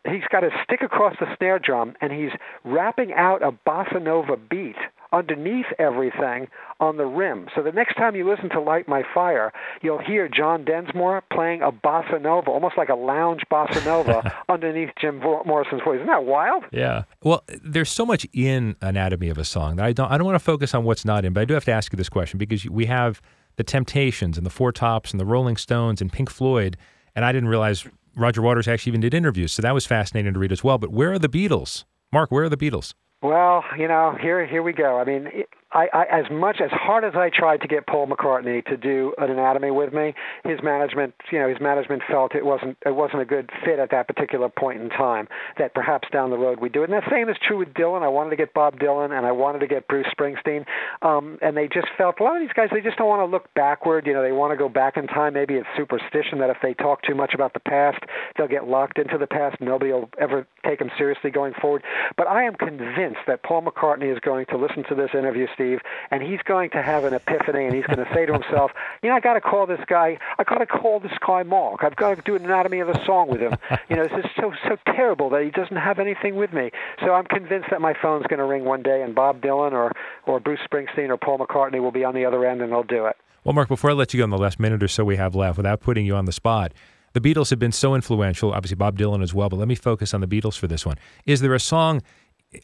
he's got a stick across the snare drum and he's rapping out a bossa nova beat underneath everything on the rim. So the next time you listen to Light My Fire, you'll hear John Densmore playing a bossa nova, almost like a lounge bossa nova underneath Jim Morrison's voice. Isn't that wild? Yeah. Well, there's so much in Anatomy of a Song that I don't I don't want to focus on what's not in, but I do have to ask you this question because we have the Temptations and the Four Tops and the Rolling Stones and Pink Floyd, and I didn't realize Roger Waters actually even did interviews, so that was fascinating to read as well. But where are the Beatles? Mark, where are the Beatles? Well, you know, here here we go. I mean, I, I, as much as hard as I tried to get Paul McCartney to do an anatomy with me, his management, you know, his management felt it wasn't it wasn't a good fit at that particular point in time. That perhaps down the road we do it. And the same is true with Dylan. I wanted to get Bob Dylan and I wanted to get Bruce Springsteen, um, and they just felt a lot of these guys they just don't want to look backward. You know, they want to go back in time. Maybe it's superstition that if they talk too much about the past, they'll get locked into the past. Nobody will ever take them seriously going forward. But I am convinced that Paul McCartney is going to listen to this interview, Steve, and he's going to have an epiphany, and he's going to say to himself, "You know, I got to call this guy. I got to call this guy Mark. I've got to do an anatomy of a song with him. You know, this is so so terrible that he doesn't have anything with me. So I'm convinced that my phone's going to ring one day, and Bob Dylan or or Bruce Springsteen or Paul McCartney will be on the other end, and they'll do it." Well, Mark, before I let you go in the last minute or so we have left, without putting you on the spot, the Beatles have been so influential, obviously Bob Dylan as well, but let me focus on the Beatles for this one. Is there a song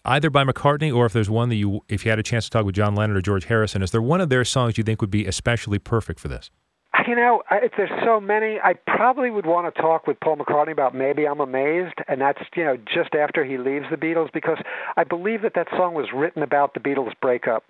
either by McCartney or if there's one that you, if you had a chance to talk with John Lennon or George Harrison, is there one of their songs you think would be especially perfect for this? You know, if there's so many, I probably would want to talk with Paul McCartney about Maybe I'm Amazed, and that's, you know, just after he leaves the Beatles, because I believe that that song was written about the Beatles breakup.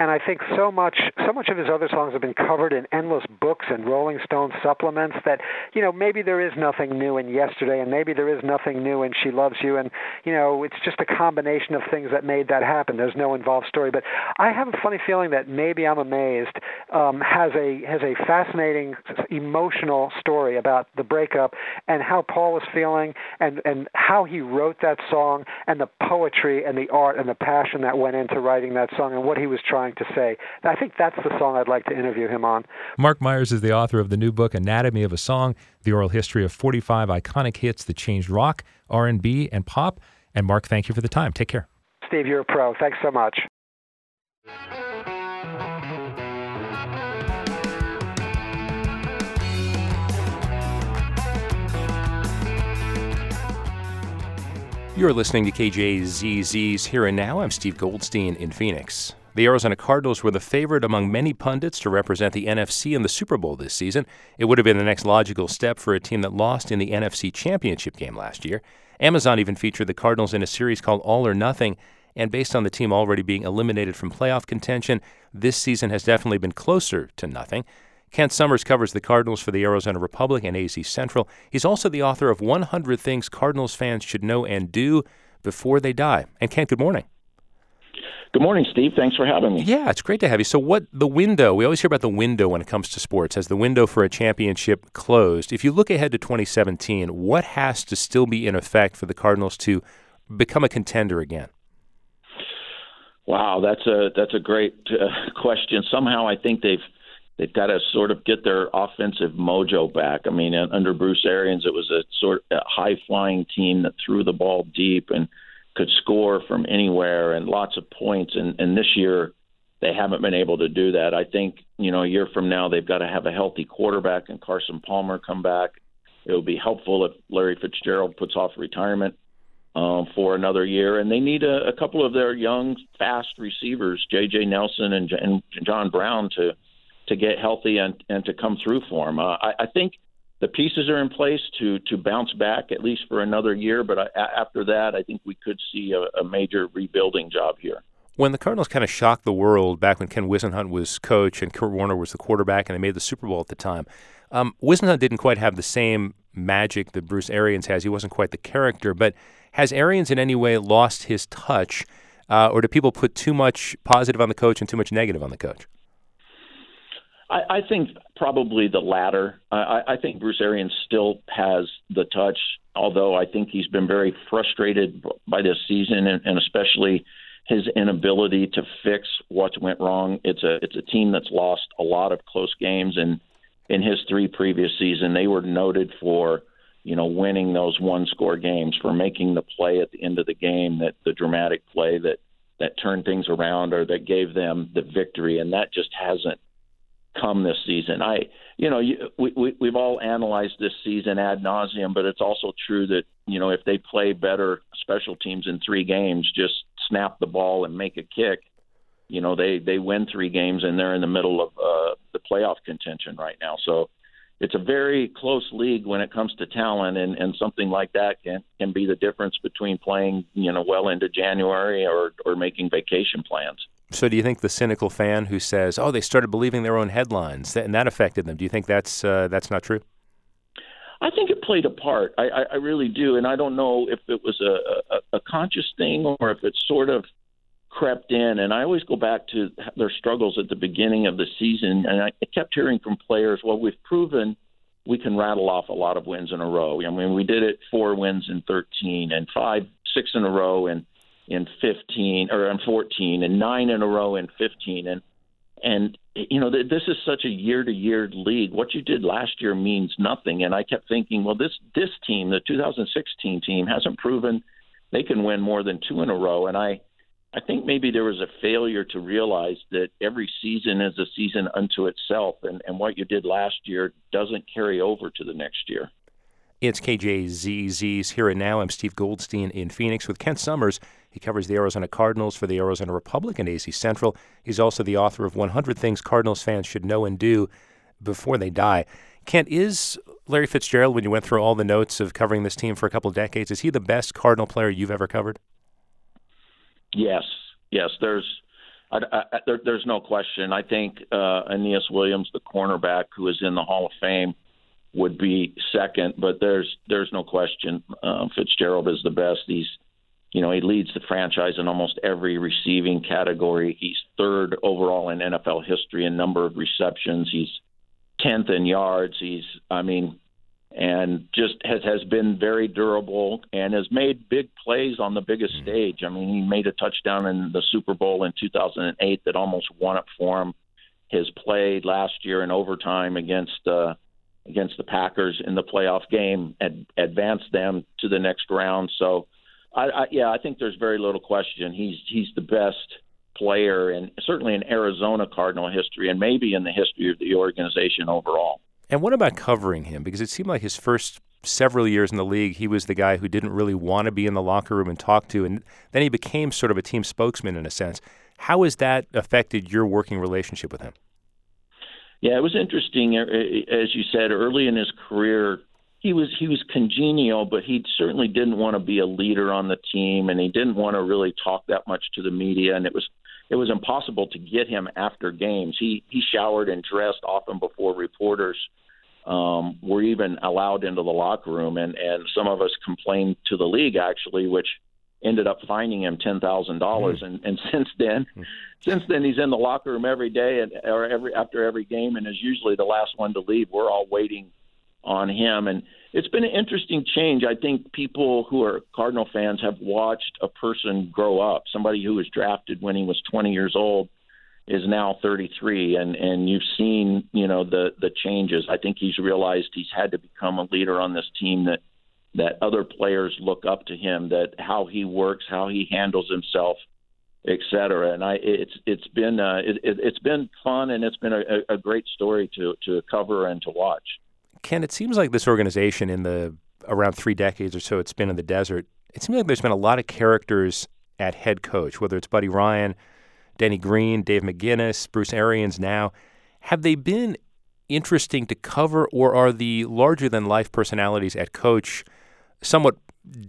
And I think so much, so much of his other songs have been covered in endless books and Rolling Stone supplements that, you know, maybe there is nothing new in Yesterday, and maybe there is nothing new in She Loves You, and, you know, it's just a combination of things that made that happen. There's no involved story. But I have a funny feeling that Maybe I'm Amazed um, has a has a fascinating emotional story about the breakup and how Paul was feeling and and how he wrote that song and the poetry and the art and the passion that went into writing that song and what he was trying to say. I think that's the song I'd like to interview him on. Marc Myers is the author of the new book Anatomy of a Song: The Oral History of 45 Iconic Hits That Changed Rock, R&B, and Pop. And Mark, thank you for the time. Take care. Steve, you're a pro. Thanks so much. You're listening to KJZZ's Here and Now. I'm Steve Goldstein in Phoenix. The Arizona Cardinals were the favorite among many pundits to represent the NFC in the Super Bowl this season. It would have been the next logical step for a team that lost in the NFC Championship game last year. Amazon even featured the Cardinals in a series called All or Nothing, and based on the team already being eliminated from playoff contention, this season has definitely been closer to nothing. Kent Somers covers the Cardinals for the Arizona Republic and AZ Central. He's also the author of 100 Things Cardinals Fans Should Know and Do. before they die. And Kent, good morning. Good morning, Steve. Thanks for having me. Yeah, it's great to have you. So, what the window? We always hear about the window when it comes to sports. Has the window for a championship closed? If you look ahead to 2017, what has to still be in effect for the Cardinals to become a contender again? Wow, that's a that's a great uh, question. Somehow, I think they've they've got to sort of get their offensive mojo back. I mean, under Bruce Arians, it was a sort of high flying team that threw the ball deep and could score from anywhere and lots of points. And, and this year, they haven't been able to do that. I think, you know, a year from now, they've got to have a healthy quarterback and Carson Palmer come back. It would be helpful if Larry Fitzgerald puts off retirement um, for another year. And they need a, a couple of their young, fast receivers, J.J. Nelson and, and John Brown, to to get healthy and, and to come through for them. Uh, I, I think – the pieces are in place to to bounce back at least for another year. But I, after that, I think we could see a, a, major rebuilding job here. When the Cardinals kind of shocked the world back when Ken Whisenhunt was coach and Kurt Warner was the quarterback, and they made the Super Bowl at the time, um, Whisenhunt didn't quite have the same magic that Bruce Arians has. He wasn't quite the character, but has Arians in any way lost his touch, uh, or do people put too much positive on the coach and too much negative on the coach? I, I think probably the latter. I, I think Bruce Arians still has the touch, although I think he's been very frustrated by this season, and, and especially his inability to fix what went wrong. It's a it's a team that's lost a lot of close games, and in his three previous season, they were noted for you know winning those one score games, for making the play at the end of the game, that the dramatic play that that turned things around or that gave them the victory, and that just hasn't come this season. I, you know, you, we, we we've all analyzed this season ad nauseum, but it's also true that you know if they play better special teams in three games, just snap the ball and make a kick, you know they they win three games and they're in the middle of uh, the playoff contention right now. So it's a very close league when it comes to talent, and and something like that can can be the difference between playing you know well into January or or making vacation plans. So, do you think the cynical fan who says, "Oh, they started believing their own headlines," and that affected them? Do you think that's uh, that's not true? I think it played a part. I, I, I really do, and I don't know if it was a, a, a conscious thing or if it sort of crept in. And I always go back to their struggles at the beginning of the season, and I kept hearing from players, "Well, we've proven." we can rattle off a lot of wins in a row. I mean, we did it four wins in 13 and five, six in a row in in 15 or in 14 and nine in a row in 15 and and you know this is such a year to year league what you did last year means nothing and i kept thinking well this this team the 2016 team hasn't proven they can win more than two in a row and i i think maybe there was a failure to realize that every season is a season unto itself and and what you did last year doesn't carry over to the next year it's KJZZ's Here and Now. I'm Steve Goldstein in Phoenix with Kent Somers. He covers the Arizona Cardinals for the Arizona Republic and AZ Central. He's also the author of 100 Things Cardinals Fans Should Know and Do Before They Die. Kent, is Larry Fitzgerald, when you went through all the notes of covering this team for a couple of decades, is he the best Cardinal player you've ever covered? Yes, yes. There's I, I, there, there's no question. I think uh, Aeneas Williams, the cornerback who is in the Hall of Fame, would be second, but there's there's no question uh, Fitzgerald is the best. He's you know he leads the franchise in almost every receiving category. He's third overall in NFL history in number of receptions. He's tenth in yards. He's I mean and just has has been very durable and has made big plays on the biggest mm-hmm. stage. I mean, he made a touchdown in the Super Bowl in 2008 that almost won it for him. His play last year in overtime against uh, against the Packers in the playoff game and advance them to the next round. So, I, I, yeah, I think there's very little question. He's he's the best player, and certainly in Arizona Cardinal history, and maybe in the history of the organization overall. And what about covering him? Because it seemed like his first several years in the league, he was the guy who didn't really want to be in the locker room and talk to, and then he became sort of a team spokesman in a sense. How has that affected your working relationship with him? Yeah, it was interesting. Uh, as you said, early in his career, he was he was congenial, but he certainly didn't want to be a leader on the team, and he didn't want to really talk that much to the media. And it was it was impossible to get him after games. He he showered and dressed often before reporters um, were even allowed into the locker room, and and some of us complained to the league actually, which ended up fining him ten thousand dollars, and and since then, since then he's in the locker room every day and or every after every game, and is usually the last one to leave. We're all waiting on him, and it's been an interesting change. I think people who are Cardinal fans have watched a person grow up. Somebody who was drafted when he was 20 years old is now 33 and and you've seen you know the the changes. I think he's realized he's had to become a leader on this team that that other players look up to him that how he works how he handles himself et cetera. And i it's it's been uh it, it, has been fun and it's been a, a great story to to cover and to watch ken it seems like this organization in the around three decades or so it's been in the desert it seems like there's been a lot of characters at head coach whether it's buddy ryan Denny Green, Dave McGinnis, Bruce Arians now. Have they been interesting to cover, or are the larger than life personalities at coach somewhat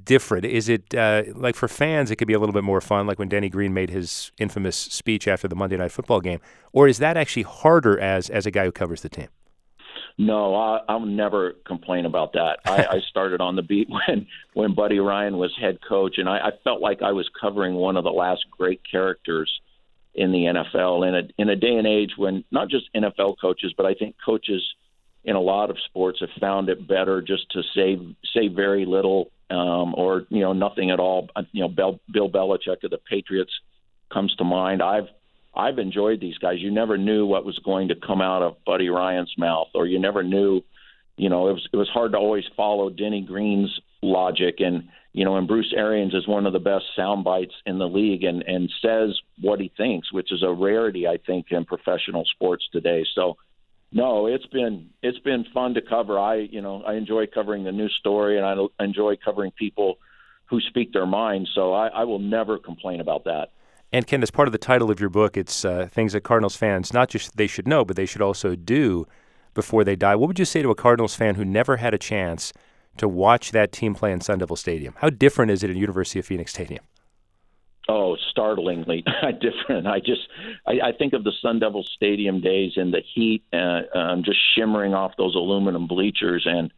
different? Is it uh, like for fans, it could be a little bit more fun, like when Denny Green made his infamous speech after the Monday Night Football game, or is that actually harder as as a guy who covers the team? No, I, I'll never complain about that. I, I started on the beat when when Buddy Ryan was head coach, and I, I felt like I was covering one of the last great characters in the NFL in a in a day and age when not just NFL coaches, but I think coaches in a lot of sports have found it better just to say say very little um, or you know nothing at all. Uh, you know, Bill, Bill Belichick of the Patriots comes to mind. I've I've enjoyed these guys. You never knew what was going to come out of Buddy Ryan's mouth, or you never knew. You know, it was it was hard to always follow Denny Green's logic and you know, and Bruce Arians is one of the best sound bites in the league and and says what he thinks, which is a rarity I think in professional sports today. So no, it's been it's been fun to cover. I you know I enjoy covering the news story and I enjoy covering people who speak their mind. So I, I will never complain about that. And Ken, as part of the title of your book, it's uh, things that Cardinals fans not just they should know, but they should also do before they die. What would you say to a Cardinals fan who never had a chance to watch that team play in Sun Devil Stadium. How different is it in University of Phoenix Stadium? Oh, startlingly different. I just I, I think of the Sun Devil Stadium days and the heat, uh, um, just shimmering off those aluminum bleachers, and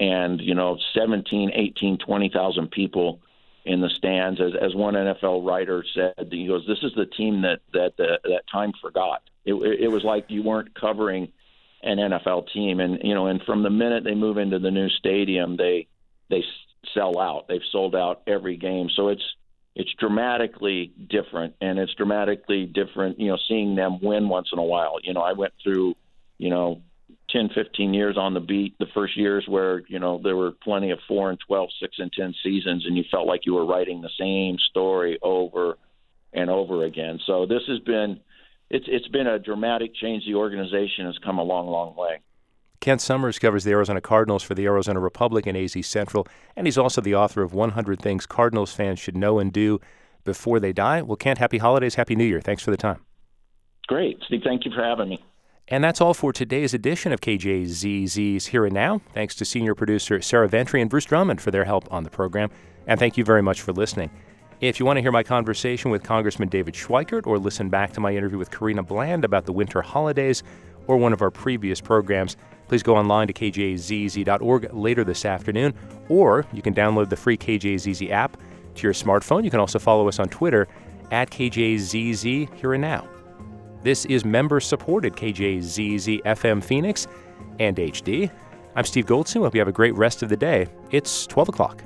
and you know 17, 18, 20,000 people in the stands. As as one NFL writer said, he goes, "This is the team that that uh, that time forgot. It, it was like you weren't covering an NFL team. And you know, and from the minute they move into the new stadium, they they sell out. They've sold out every game. So it's it's dramatically different, and it's dramatically different. You know, seeing them win once in a while. You know, I went through, you know. 10, 15 years on the beat, the first years where, you know, there were plenty of 4 and 12, 6 and 10 seasons, and you felt like you were writing the same story over and over again. So this has been it's it's been a dramatic change. The organization has come a long, long way. Kent Somers covers the Arizona Cardinals for the Arizona Republic and AZ Central, and he's also the author of 100 Things Cardinals Fans Should Know and Do Before They Die. Well, Kent, happy holidays, happy New Year. Thanks for the time. Great, Steve. Thank you for having me. And that's all for today's edition of KJZZ's Here and Now. Thanks to senior producer Sarah Ventre and Bruce Drummond for their help on the program. And thank you very much for listening. If you want to hear my conversation with Congressman David Schweikert or listen back to my interview with Karina Bland about the winter holidays or one of our previous programs, please go online to kjzz.org later this afternoon, or you can download the free KJZZ app to your smartphone. You can also follow us on Twitter at KJZZ here and now. This is member supported KJZZ FM Phoenix and HD. I'm Steve Goldstein. Hope you have a great rest of the day. It's 12 o'clock.